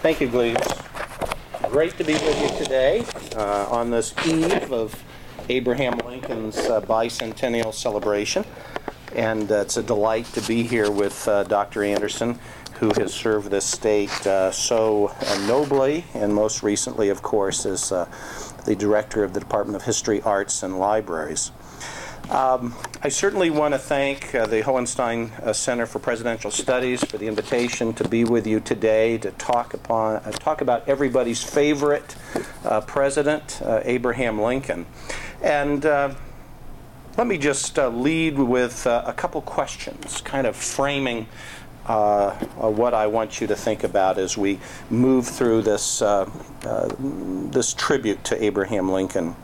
Thank you, Gleaves. Great to be with you today uh, on this eve of Abraham Lincoln's uh, bicentennial celebration. And uh, it's a delight to be here with uh, Dr. Anderson, who has served this state uh, so uh, nobly, and most recently, of course, as the director of the Department of History, Arts, and Libraries. Um, I certainly want to thank uh, the Hauenstein uh, Center for Presidential Studies for the invitation to be with you today to talk upon uh, talk about everybody's favorite uh, president, uh, Abraham Lincoln. And uh, let me just lead with a couple questions, kind of framing what I want you to think about as we move through this this tribute to Abraham Lincoln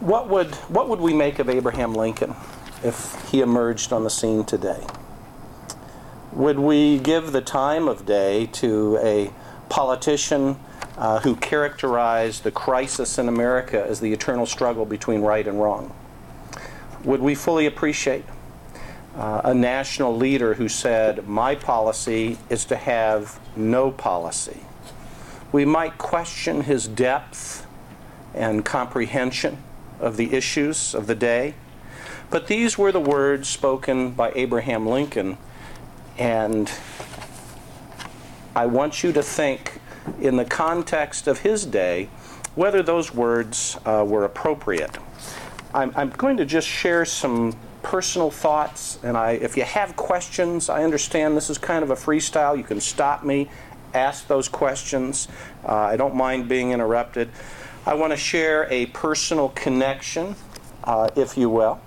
what would what would we make of Abraham Lincoln if he emerged on the scene today? Would we give the time of day to a politician uh, who characterized the crisis in America as the eternal struggle between right and wrong? Would we fully appreciate uh, a national leader who said, My policy is to have no policy? We might question his depth and comprehension of the issues of the day. But these were the words spoken by Abraham Lincoln, and I want you to think in the context of his day whether those words uh, were appropriate. I'm, I'm, going to just share some personal thoughts, and I, if you have questions, I understand this is kind of a freestyle. You can stop me, ask those questions. Uh, I don't mind being interrupted. I want to share a personal connection, uh, if you will,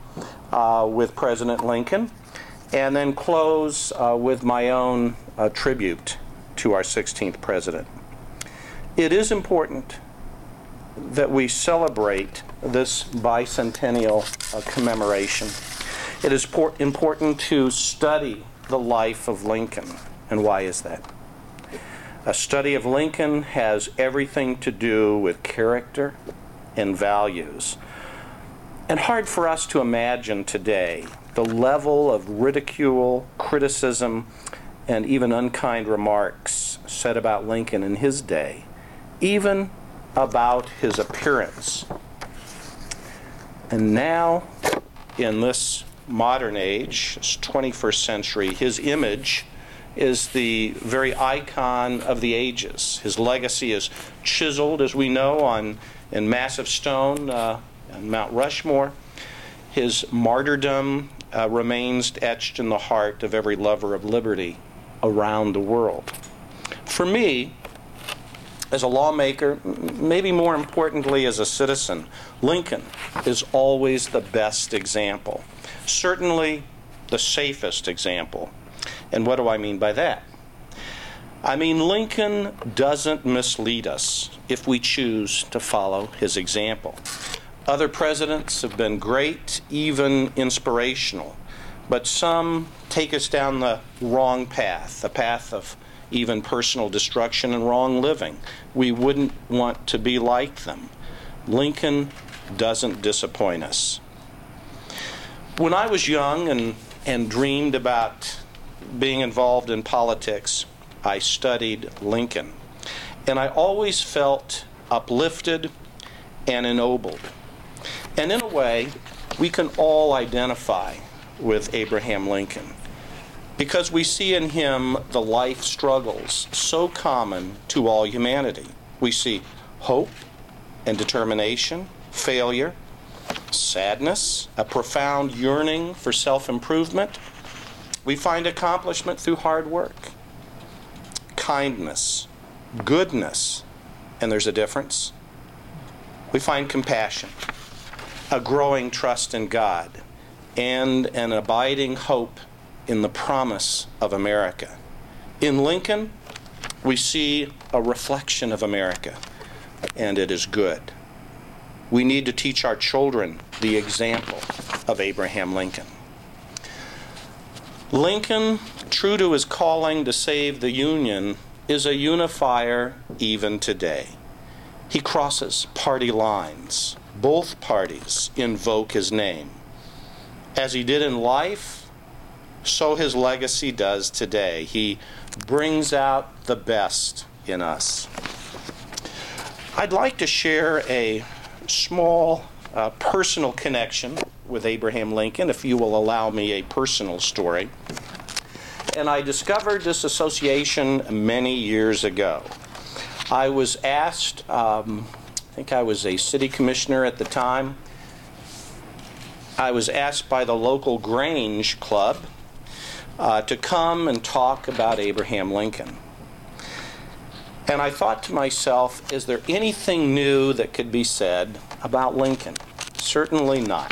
uh, with President Lincoln, and then close uh, with my own uh, tribute to our 16th president. It is important that we celebrate this bicentennial uh, commemoration. It is important to study the life of Lincoln. And why is that? A study of Lincoln has everything to do with character and values. And hard for us to imagine today the level of ridicule, criticism, and even unkind remarks said about Lincoln in his day, even about his appearance. And now, in this modern age, 21st century, his image is the very icon of the ages. His legacy is chiseled, as we know, on in massive stone uh, on Mount Rushmore. His martyrdom uh, remains etched in the heart of every lover of liberty around the world. For me, as a lawmaker, maybe more importantly as a citizen, Lincoln is always the best example. Certainly the safest example and what do I mean by that? I mean, Lincoln doesn't mislead us if we choose to follow his example. Other presidents have been great, even inspirational, but some take us down the wrong path, the path of even personal destruction and wrong living. We wouldn't want to be like them. Lincoln doesn't disappoint us. When I was young and, and dreamed about being involved in politics, I studied Lincoln. And I always felt uplifted and ennobled. And in a way, we can all identify with Abraham Lincoln because we see in him the life struggles so common to all humanity. We see hope and determination, failure, sadness, a profound yearning for self improvement, we find accomplishment through hard work, kindness, goodness, and there's a difference. We find compassion, a growing trust in God, and an abiding hope in the promise of America. In Lincoln, we see a reflection of America, and it is good. We need to teach our children the example of Abraham Lincoln. Lincoln, true to his calling to save the Union, is a unifier even today. He crosses party lines. Both parties invoke his name. As he did in life, so his legacy does today. He brings out the best in us. I'd like to share a small uh, personal connection with Abraham Lincoln, if you will allow me a personal story. And I discovered this association many years ago. I was asked, um, I think I was a city commissioner at the time. I was asked by the local Grange Club uh, to come and talk about Abraham Lincoln. And I thought to myself, is there anything new that could be said about Lincoln? Certainly not.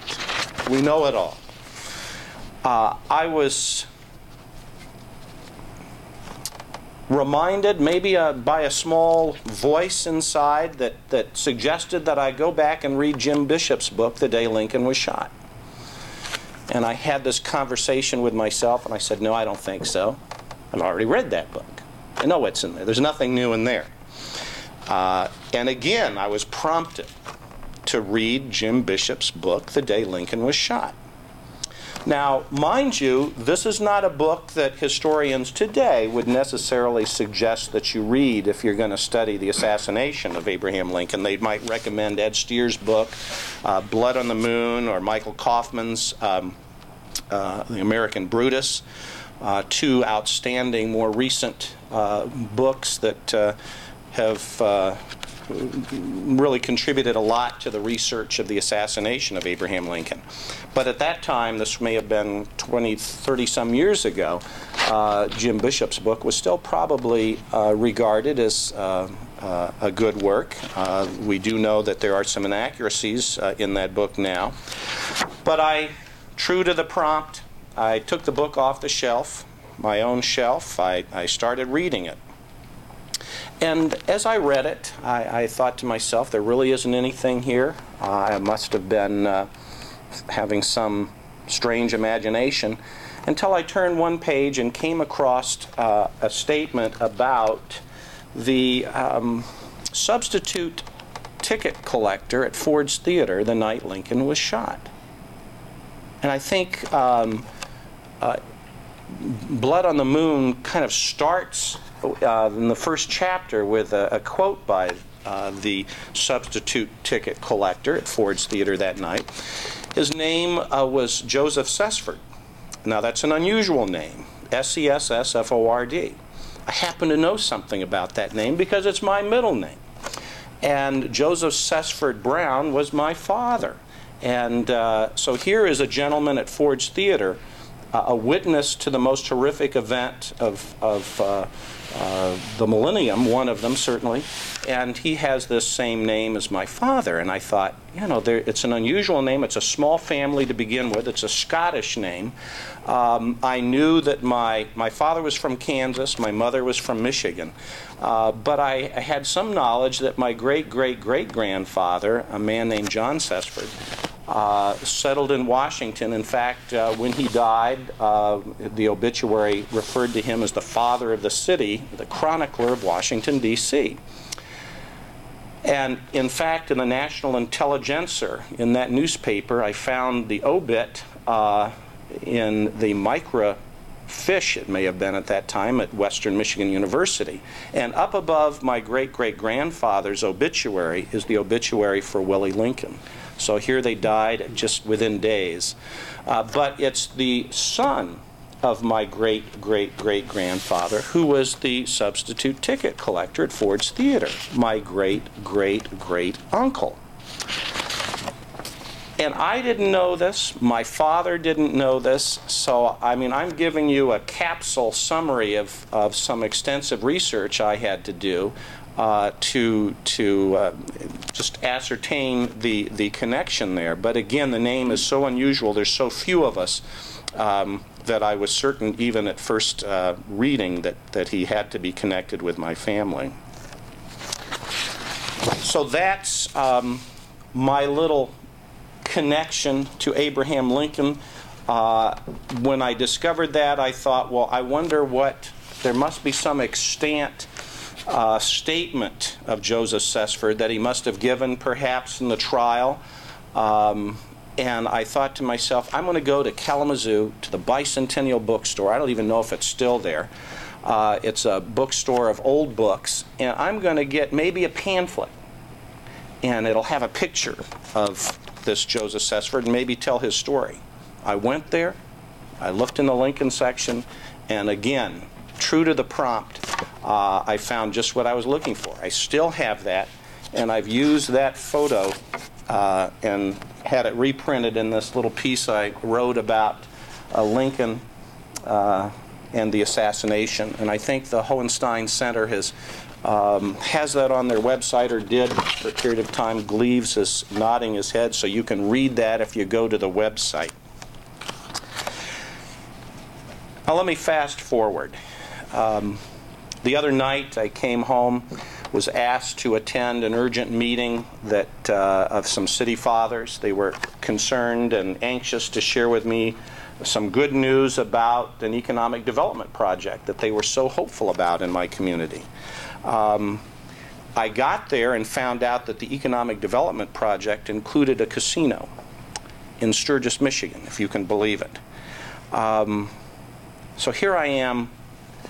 We know it all. Uh, I was reminded, maybe uh, by a small voice inside, that, that suggested that I go back and read Jim Bishop's book, The Day Lincoln Was Shot. And I had this conversation with myself, and I said, No, I don't think so. I've already read that book. I know what's in there. There's nothing new in there. Uh, and again, I was prompted to read Jim Bishop's book, The Day Lincoln Was Shot. Now, mind you, this is not a book that historians today would necessarily suggest that you read if you're going to study the assassination of Abraham Lincoln. They might recommend Ed Steers' book, uh, Blood on the Moon, or Michael Kauffman's um, uh, The American Brutus, uh, two outstanding, more recent uh, books that uh, have uh, really contributed a lot to the research of the assassination of Abraham Lincoln. But at that time, this may have been 20, 30 some years ago, uh, Jim Bishop's book was still probably uh, regarded as uh, uh a good work. Uh, we do know that there are some inaccuracies uh, in that book now. But I, true to the prompt, I took the book off the shelf, my own shelf. I, I started reading it. And as I read it, I, I, thought to myself, there really isn't anything here. Uh, I must have been uh, having some strange imagination until I turned one page and came across uh, a statement about the um, substitute ticket collector at Ford's Theater the night Lincoln was shot. And I think um, uh, Blood on the Moon kind of starts uh, in the first chapter with a, a quote by uh, the substitute ticket collector at Ford's Theater that night. His name uh, was Joseph Sessford. Now, that's an unusual name S E S S F O R D. I happen to know something about that name because it's my middle name. And Joseph Sessford Brown was my father. And uh, so here is a gentleman at Ford's Theater, uh, a witness to the most horrific event of, of uh, the millennium, one of them certainly, and he has this same name as my father. And I thought, you know, there, it's an unusual name. It's a small family to begin with. It's a Scottish name. Um, I knew that my my father was from Kansas, my mother was from Michigan, uh, but I, I, had some knowledge that my great great great grandfather, a man named John Sessford, uh, settled in Washington. In fact, uh, when he died, uh, the obituary referred to him as the father of the city, the chronicler of Washington, D.C. And in fact, in the National Intelligencer, in that newspaper, I found the obit uh, in the micro fish, it may have been at that time, at Western Michigan University. And up above my great great grandfather's obituary is the obituary for Willie Lincoln. So here they died just within days. Uh, but it's the son of my great great great grandfather who was the substitute ticket collector at Ford's Theater, my great great great uncle. And I didn't know this, my father didn't know this, so I mean, I'm giving you a capsule summary of, of some extensive research I had to do uh, to to uh, just ascertain the the connection there. But again, the name is so unusual. There's so few of us um, that I was certain, even at first uh, reading, that that he had to be connected with my family. So that's um, my little connection to Abraham Lincoln. Uh, when I discovered that, I thought, well, I wonder what there must be some extant uh, statement of Joseph Sessford that he must have given perhaps in the trial. Um, and I thought to myself, I'm going to go to Kalamazoo to the Bicentennial Bookstore. I don't even know if it's still there. Uh, it's a bookstore of old books, and I'm going to get maybe a pamphlet, and it'll have a picture of this Joseph Sessford and maybe tell his story. I went there, I looked in the Lincoln section, and again, true to the prompt, uh, I found just what I was looking for. I still have that, and I've used that photo uh, and had it reprinted in this little piece I wrote about uh, Lincoln uh, and the assassination. And I think the Hauenstein Center has um, has that on their website or did for a period of time. Gleaves is nodding his head, so you can read that if you go to the website. Now let me fast forward. Um, the other night I came home, was asked to attend an urgent meeting that uh, of some city fathers. They were concerned and anxious to share with me some good news about an economic development project that they were so hopeful about in my community. Um, I got there and found out that the economic development project included a casino in Sturgis, Michigan, if you can believe it. Um, so here I am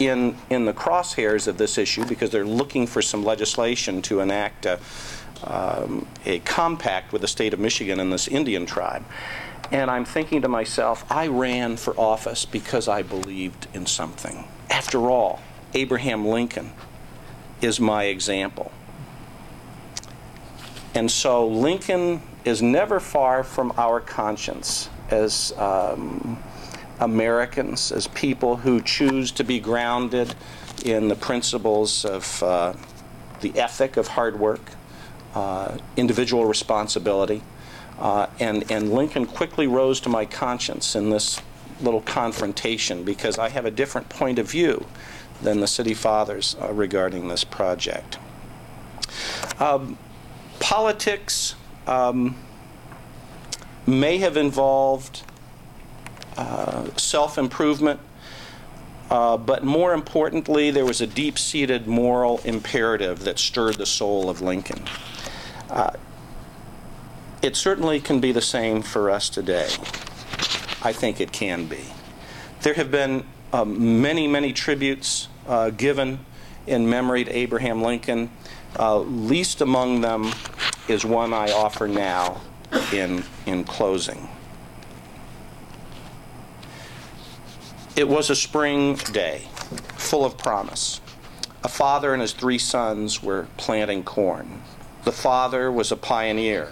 in, in the crosshairs of this issue because they're looking for some legislation to enact a, um, a compact with the state of Michigan and this Indian tribe. And I'm thinking to myself, I ran for office because I believed in something. After all, Abraham Lincoln is my example. And so Lincoln is never far from our conscience as um, Americans, as people who choose to be grounded in the principles of uh, the ethic of hard work, uh, individual responsibility, uh, and, and Lincoln quickly rose to my conscience in this little confrontation because I have a different point of view than the city fathers uh, regarding this project. Um, politics um, may have involved uh, self improvement, uh, but more importantly, there was a deep seated moral imperative that stirred the soul of Lincoln. Uh, it certainly can be the same for us today. I think it can be. There have been um, many, many tributes uh, given in memory to Abraham Lincoln. Uh, least among them is one I offer now in, in closing. It was a spring day, full of promise. A father and his three sons were planting corn. The father was a pioneer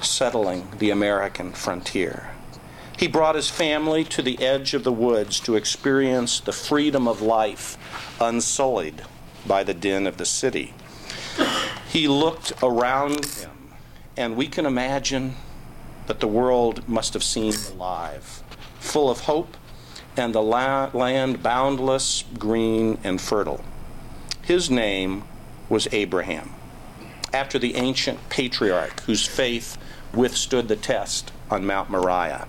settling the American frontier. He brought his family to the edge of the woods to experience the freedom of life unsullied by the din of the city. He looked around him, and we can imagine that the world must have seemed alive, full of hope, and the la- land boundless, green, and fertile. His name was Abraham, after the ancient patriarch whose faith withstood the test on Mount Moriah.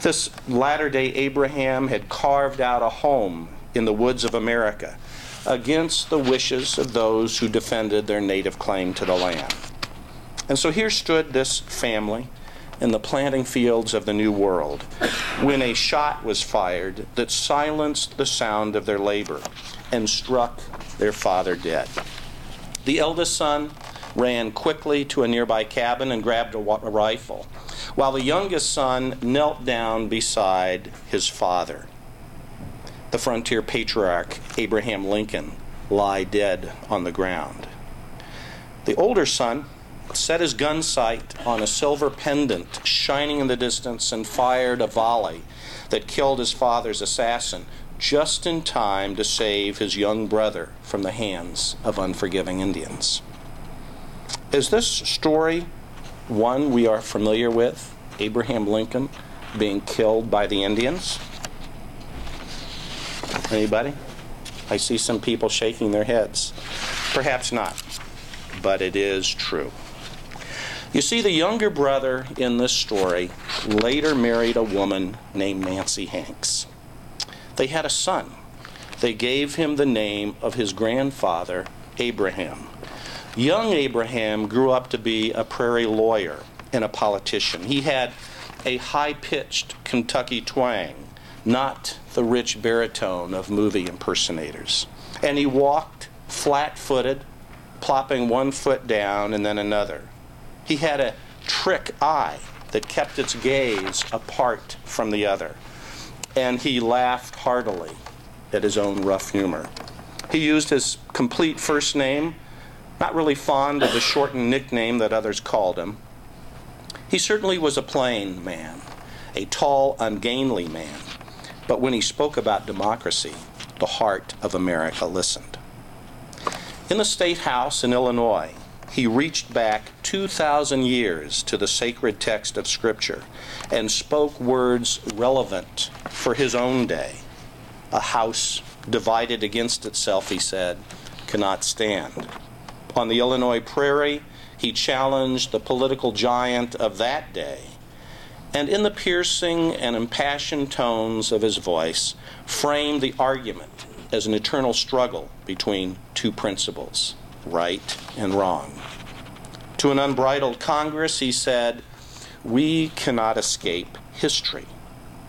This latter day Abraham had carved out a home in the woods of America against the wishes of those who defended their native claim to the land. And so here stood this family in the planting fields of the New World when a shot was fired that silenced the sound of their labor and struck their father dead. The eldest son ran quickly to a nearby cabin and grabbed a, a rifle, while the youngest son knelt down beside his father. The frontier patriarch, Abraham Lincoln, lie dead on the ground. The older son set his gun sight on a silver pendant shining in the distance and fired a volley that killed his father's assassin just in time to save his young brother from the hands of unforgiving Indians. Is this story one we are familiar with? Abraham Lincoln being killed by the Indians? Anybody? I see some people shaking their heads. Perhaps not, but it is true. You see, the younger brother in this story later married a woman named Nancy Hanks. They had a son. They gave him the name of his grandfather, Abraham. Young Abraham grew up to be a prairie lawyer and a politician. He had a high pitched Kentucky twang, not the rich baritone of movie impersonators. And he walked flat footed, plopping one foot down and then another. He had a trick eye that kept its gaze apart from the other. And he laughed heartily at his own rough humor. He used his complete first name, not really fond of the shortened nickname that others called him. He certainly was a plain man, a tall, ungainly man. But when he spoke about democracy, the heart of America listened. In the State House in Illinois, he reached back 2,000 years to the sacred text of Scripture and spoke words relevant for his own day. A house divided against itself, he said, cannot stand. On the Illinois prairie, he challenged the political giant of that day, and in the piercing and impassioned tones of his voice, framed the argument as an eternal struggle between two principles right and wrong. To an unbridled Congress, he said, We cannot escape history.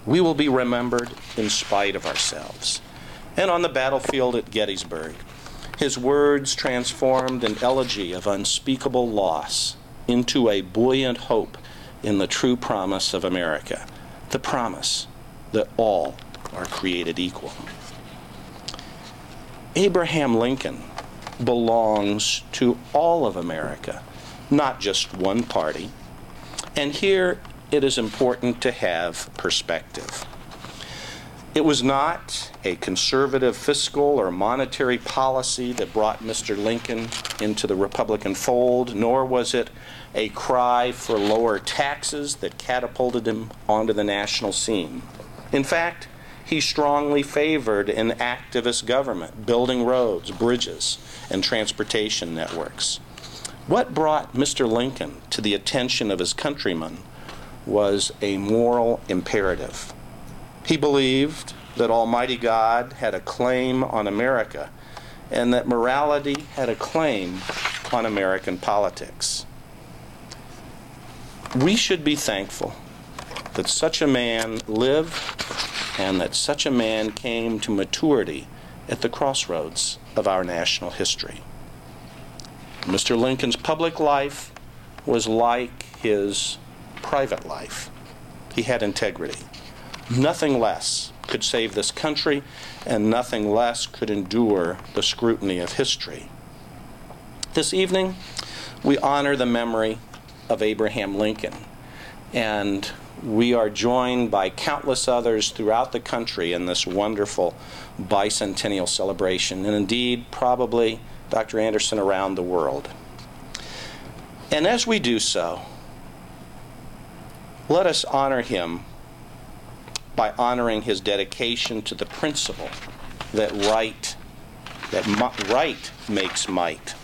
We will be remembered in spite of ourselves. And on the battlefield at Gettysburg, his words transformed an elegy of unspeakable loss into a buoyant hope in the true promise of America the promise that all are created equal. Abraham Lincoln belongs to all of America, not just one party. And here it is important to have perspective. It was not a conservative fiscal or monetary policy that brought Mr. Lincoln into the Republican fold, nor was it a cry for lower taxes that catapulted him onto the national scene. In fact, he strongly favored an activist government, building roads, bridges, and transportation networks. What brought Mr. Lincoln to the attention of his countrymen was a moral imperative. He believed that Almighty God had a claim on America and that morality had a claim on American politics. We should be thankful that such a man lived and that such a man came to maturity at the crossroads of our national history. Mr. Lincoln's public life was like his private life. He had integrity. Nothing less could save this country, and nothing less could endure the scrutiny of history. This evening, we honor the memory of Abraham Lincoln, and we are joined by countless others throughout the country in this wonderful bicentennial celebration, and indeed, probably, Dr. Anderson, around the world. And as we do so, let us honor him by honoring his dedication to the principle that right that right makes might.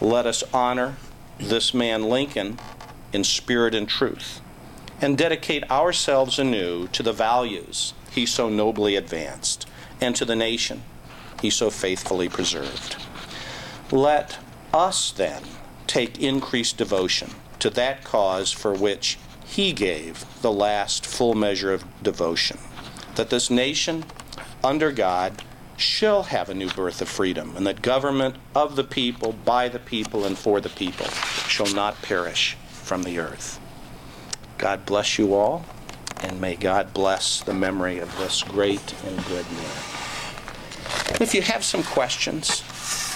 Let us honor this man Lincoln in spirit and truth and dedicate ourselves anew to the values he so nobly advanced and to the nation he so faithfully preserved. Let us then take increased devotion to that cause for which he gave the last full measure of devotion, that this nation, under God, shall have a new birth of freedom, and that government of the people, by the people, and for the people shall not perish from the earth. God bless you all, and may God bless the memory of this great and good man. If you have some questions,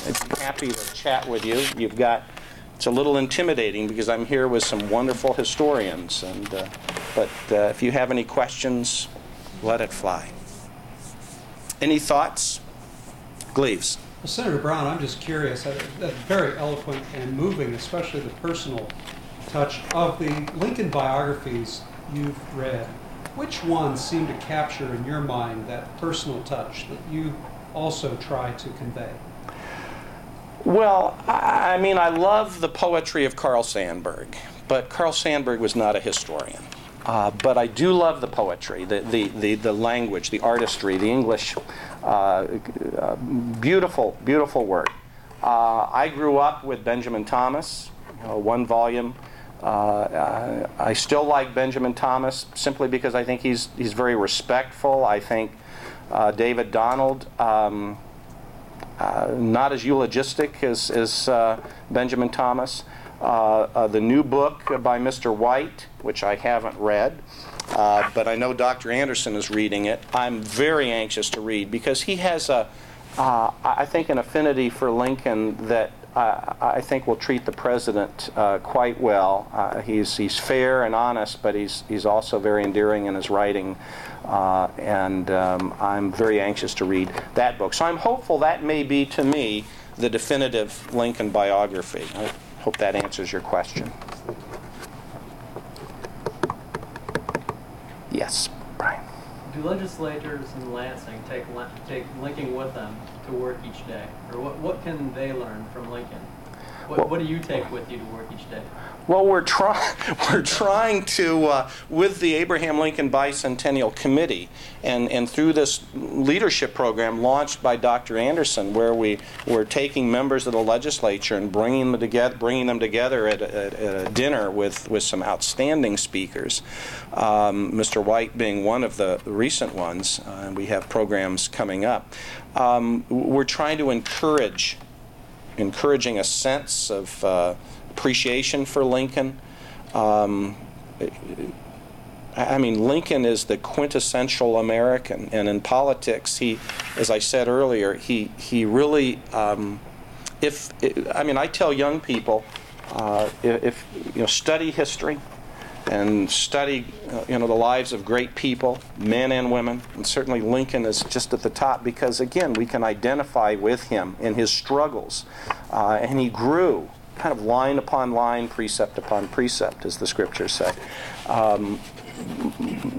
I'd be happy to chat with you. You've got it's a little intimidating because I'm here with some wonderful historians. And, uh, but uh, if you have any questions, let it fly. Any thoughts? Gleaves. Well, Senator Brown, I'm just curious. Very eloquent and moving, especially the personal touch of the Lincoln biographies you've read. Which ones seem to capture in your mind that personal touch that you also try to convey? Well, I mean, I love the poetry of Carl Sandburg, but Carl Sandburg was not a historian. Uh, but I do love the poetry, the, the, the, the language, the artistry, the English. Uh, uh, beautiful, beautiful work. Uh, I grew up with Benjamin Thomas, one volume Uh, I still like Benjamin Thomas simply because I think he's he's very respectful. I think uh, David Donald. Um, uh, not as eulogistic as, as uh, Benjamin Thomas. Uh, uh, the new book by Mr. White, which I haven't read, but I know Dr. Anderson is reading it. I'm very anxious to read because he has a, I think, an affinity for Lincoln that I think will treat the president uh, quite well. Uh, he's he's fair and honest, but he's he's also very endearing in his writing, uh, and um, I'm very anxious to read that book. So I'm hopeful that may be to me the definitive Lincoln biography. I hope that answers your question. Yes. Do legislators in Lansing take take Lincoln with them to work each day, or what what can they learn from Lincoln? What, what do you take with you to work each day? Well, we're trying we're trying to uh, with the Abraham Lincoln Bicentennial Committee and and through this leadership program launched by Dr. Anderson, where we we're taking members of the legislature and bringing them together, bringing them together at a, at a dinner with with some outstanding speakers. Um, Mr. White being one of the recent ones, uh, and we have programs coming up. Um, we're trying to encourage encouraging a sense of uh, appreciation for Lincoln. Um, I mean, Lincoln is the quintessential American, and in politics, he, as I said earlier, he he really, um, if I mean, I tell young people, uh, if you know, study history, and study, uh, you know, the lives of great people, men and women, and certainly Lincoln is just at the top because again, we can identify with him in his struggles, uh, and he grew kind of line upon line, precept upon precept, as the scriptures say. Um,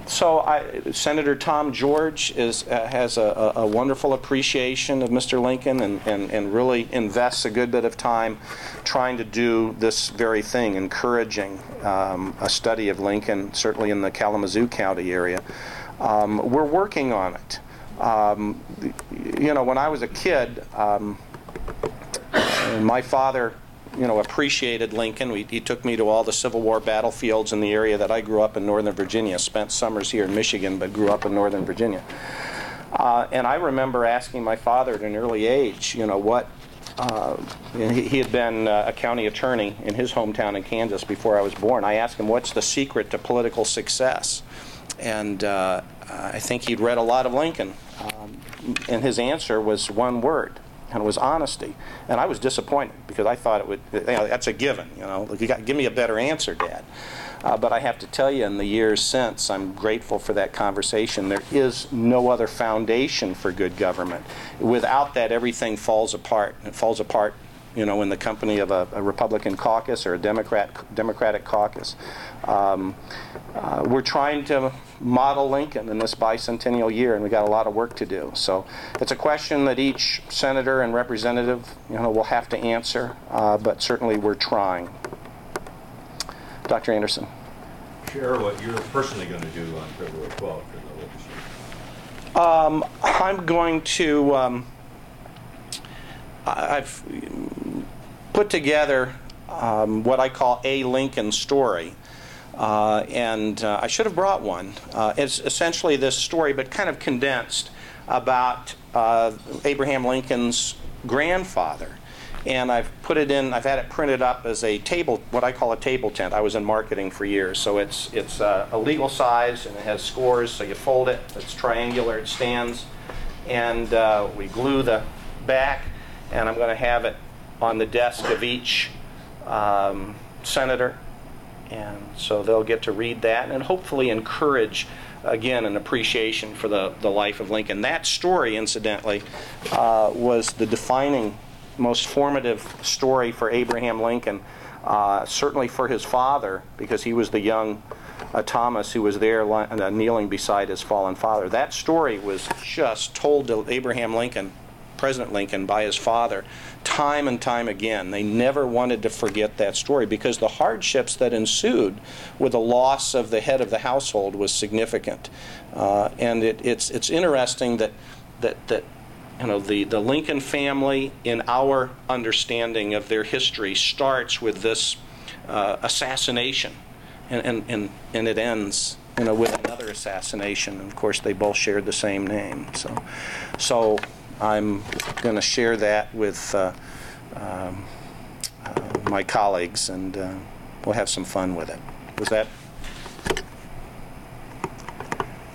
so I, Senator Tom George is, uh, has a, a, wonderful appreciation of Mr. Lincoln and, and, and really invests a good bit of time trying to do this very thing, encouraging um, a study of Lincoln, certainly in the Kalamazoo County area. Um, we're working on it. Um, you know, when I was a kid, um, my father you know, appreciated Lincoln. We, he took me to all the Civil War battlefields in the area that I grew up in Northern Virginia. Spent summers here in Michigan, but grew up in Northern Virginia. Uh, and I remember asking my father at an early age, you know, what. Uh, he, he, had been uh, a county attorney in his hometown in Kansas before I was born. I asked him, "What's the secret to political success?" And uh, I think he'd read a lot of Lincoln, um, and his answer was one word: and it was honesty. And I was disappointed because I thought it would, you know, that's a given, you know, you got, give me a better answer, Dad. Uh, but I have to tell you, in the years since, I'm grateful for that conversation. There is no other foundation for good government. Without that, everything falls apart. And it falls apart you know, in the company of a, a Republican caucus or a Democrat Democratic caucus. Um, uh, we're trying to model Lincoln in this bicentennial year, and we got a lot of work to do. So it's a question that each senator and representative, you know, will have to answer. Uh, but certainly, we're trying. Dr. Anderson. Share what you're personally going to do on February 12th in the legislature. Um, I'm going to. Um, I've put together um, what I call a Lincoln story. Uh, and uh, I should have brought one. Uh, it's essentially this story, but kind of condensed, about uh, Abraham Lincoln's grandfather. And I've put it in. I've had it printed up as a table, what I call a table tent. I was in marketing for years, so it's it's uh, a legal size and it has scores. So you fold it. It's triangular. It stands, and uh, we glue the back. And I'm going to have it on the desk of each um, senator. And so they'll get to read that and hopefully encourage, again, an appreciation for the, the life of Lincoln. That story, incidentally, uh, was the defining, most formative story for Abraham Lincoln, uh, certainly for his father, because he was the young uh, Thomas who was there uh, kneeling beside his fallen father. That story was just told to Abraham Lincoln President Lincoln by his father time and time again. They never wanted to forget that story because the hardships that ensued with the loss of the head of the household was significant. Uh, and it, it's, it's interesting that, that, that you know, the, the Lincoln family, in our understanding of their history, starts with this uh, assassination, and, and, and, and it ends you know, with another assassination. Of course, they both shared the same name. So, so I'm going to share that with uh, um, uh, my colleagues, and uh, we'll have some fun with it. Was that?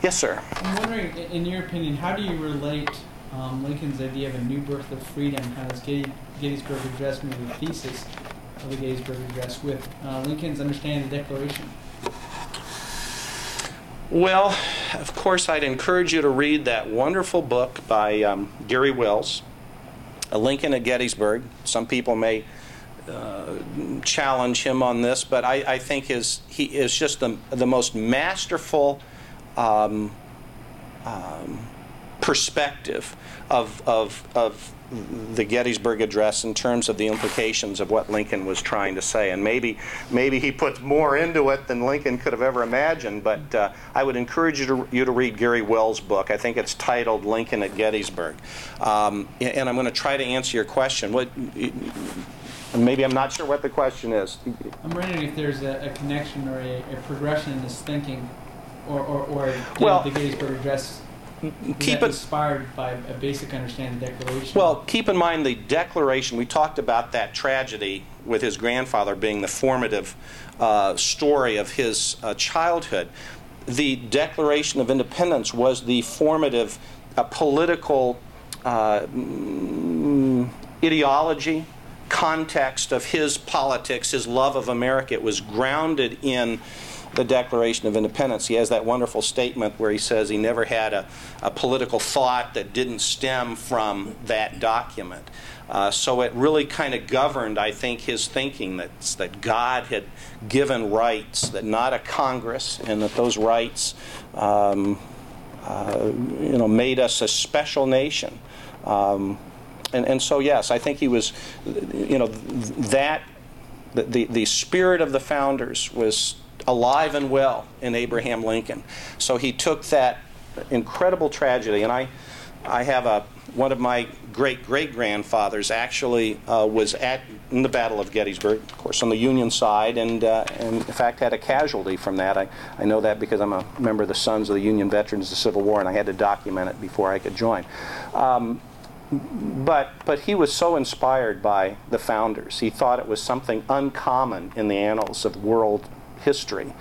Yes, sir. I'm wondering, in your opinion, how do you relate um, Lincoln's idea of a new birth of freedom, how his Getty, Gettysburg Address, maybe the thesis of the Gettysburg Address, with uh, Lincoln's understanding of the Declaration? Well, of course, I'd encourage you to read that wonderful book by um, Garry Wills, A Lincoln at Gettysburg. Some people may uh, challenge him on this, but I, I think his, he is just the, the most masterful um, um, perspective of, of, of the Gettysburg Address in terms of the implications of what Lincoln was trying to say. And maybe, maybe he puts more into it than Lincoln could have ever imagined, but uh, I would encourage you to, you to read Garry Wills' book. I think it's titled Lincoln at Gettysburg. Um, and I'm going to try to answer your question. What, maybe I'm not sure what the question is. I'm wondering if there's a, a connection or a, a progression in his thinking, or, or, or Well, the Gettysburg Address Keep it. inspired by a basic understanding of the Declaration. Well, keep in mind the Declaration. We talked about that tragedy with his grandfather being the formative uh, story of his uh, childhood. The Declaration of Independence was the formative uh, political uh, mm, ideology, context of his politics, his love of America. It was grounded in the Declaration of Independence. He has that wonderful statement where he says he never had a, a political thought that didn't stem from that document. Uh, so it really kind of governed, I think, his thinking that, that God had given rights, that not a Congress, and that those rights, um, uh, you know, made us a special nation. Um, and, and so, yes, I think he was, you know, that, the, the, the spirit of the founders was alive and well in Abraham Lincoln. So he took that incredible tragedy, and I, I have a one of my great great grandfathers actually uh, was at in the Battle of Gettysburg, of course, on the Union side, and, uh, and in fact had a casualty from that. I, I know that because I'm a member of the Sons of the Union Veterans of the Civil War, and I had to document it before I could join. Um, but but he was so inspired by the founders. He thought it was something uncommon in the annals of world history.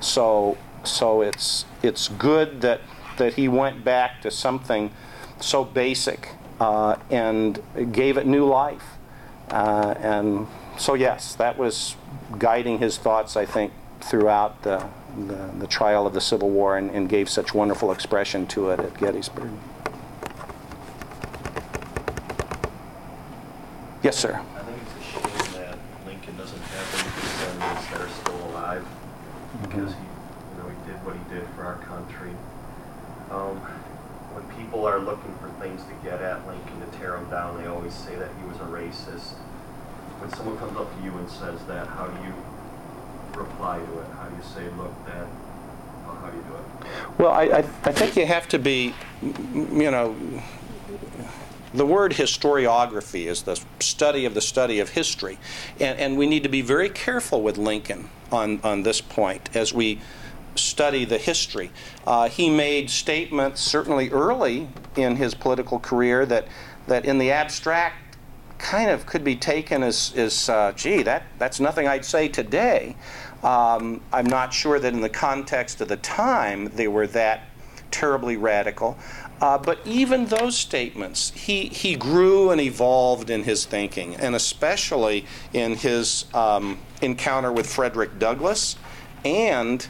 So so it's it's good that that he went back to something so basic uh, and gave it new life. Uh, and so yes, that was guiding his thoughts. I think throughout the the, the trial of the Civil War and, and gave such wonderful expression to it at Gettysburg. Yes, sir. I think it's a shame that Lincoln doesn't have any descendants that are still alive because he, you know, he did what he did for our country. Um, when people are looking for things to get at Lincoln to tear him down, they always say that he was a racist. When someone comes up to you and says that, how do you reply to it? How do you say, look, that, how how do you do it? Well, I, I, I think you have to be, you know, the word historiography is the study of the study of history. And, and we need to be very careful with Lincoln on, on this point as we study the history. Uh, he made statements certainly early in his political career that, that in the abstract kind of could be taken as, as uh, gee, that, that's nothing I'd say today. Um, I'm not sure that in the context of the time they were that terribly radical. Uh, but even those statements, he, he grew and evolved in his thinking, and especially in his um, encounter with Frederick Douglass and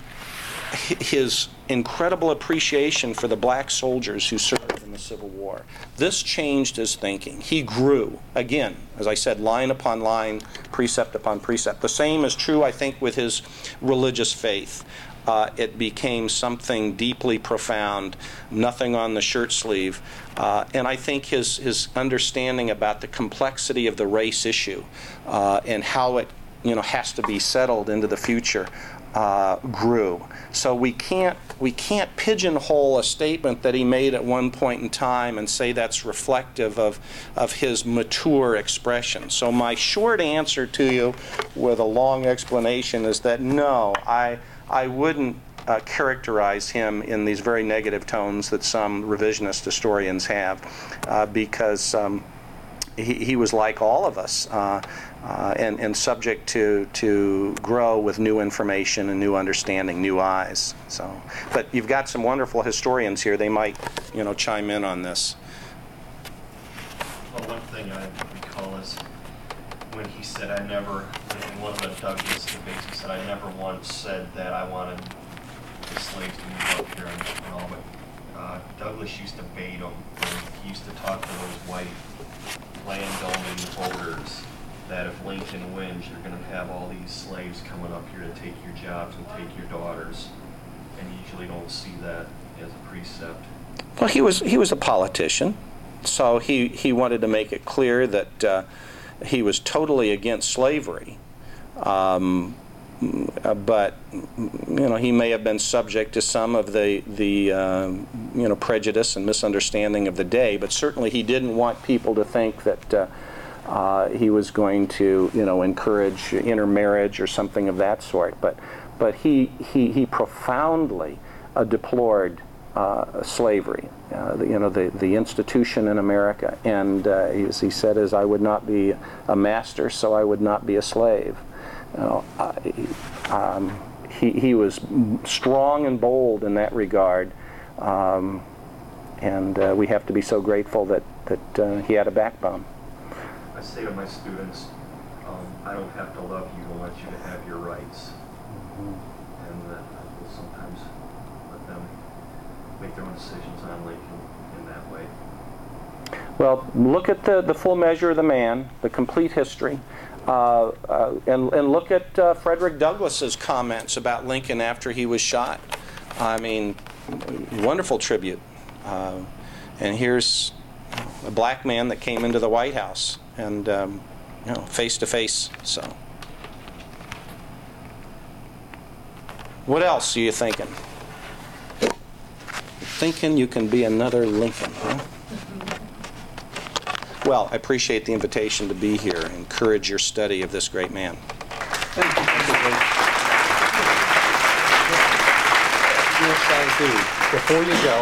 his incredible appreciation for the black soldiers who served in the Civil War. This changed his thinking. He grew, again, as I said, line upon line, precept upon precept. The same is true, I think, with his religious faith. Uh, it became something deeply profound, nothing on the shirt sleeve. Uh, and I think his, his understanding about the complexity of the race issue uh, and how it you know, has to be settled into the future uh, grew. So we can't we can't pigeonhole a statement that he made at one point in time and say that's reflective of of his mature expression. So my short answer to you, with a long explanation, is that no, I I wouldn't uh, characterize him in these very negative tones that some revisionist historians have, uh, because. Um, he, he was like all of us uh, uh, and, and subject to, to grow with new information and new understanding, new eyes. So, but you've got some wonderful historians here. They might, you know, chime in on this. Well, one thing I when he said, I never, in one of the Douglas debates, he said, I never once said that I wanted the slaves to move up here and all, but uh, Douglas used to bait them. He used to talk to those white landowning voters that if Lincoln wins, you're gonna have all these slaves coming up here to take your jobs and take your daughters. And you usually don't see that as a precept. Well, he was he was a politician, so he he wanted to make it clear that uh, he was totally against slavery. Um, but you know he may have been subject to some of the the uh, you know prejudice and misunderstanding of the day. But certainly he didn't want people to think that. Uh, uh, he was going to, you know, encourage intermarriage or something of that sort. But, but he, he, he profoundly uh, deplored uh, slavery, uh, the, you know, the, the institution in America. And uh, as he said, as I would not be a master, so I would not be a slave. You know, I- um, he, he was strong and bold in that regard. Um, and uh, we have to be so grateful that, that uh, he had a backbone. I say to my students, um, I don't have to love you, I want you to have your rights. And that I will sometimes make their own decisions on Lincoln in that way. Well, look at the, the full measure of the man, the complete history, uh, uh, and, and look at uh, Frederick Douglass's comments about Lincoln after he was shot. I mean, wonderful tribute. Uh, and here's a black man that came into the White House and, um, you know, face to face. So, what else are you thinking? Thinking you can be another Lincoln, huh? Well, I appreciate the invitation to be here. Encourage your study of this great man. Yes, I do. Before you go,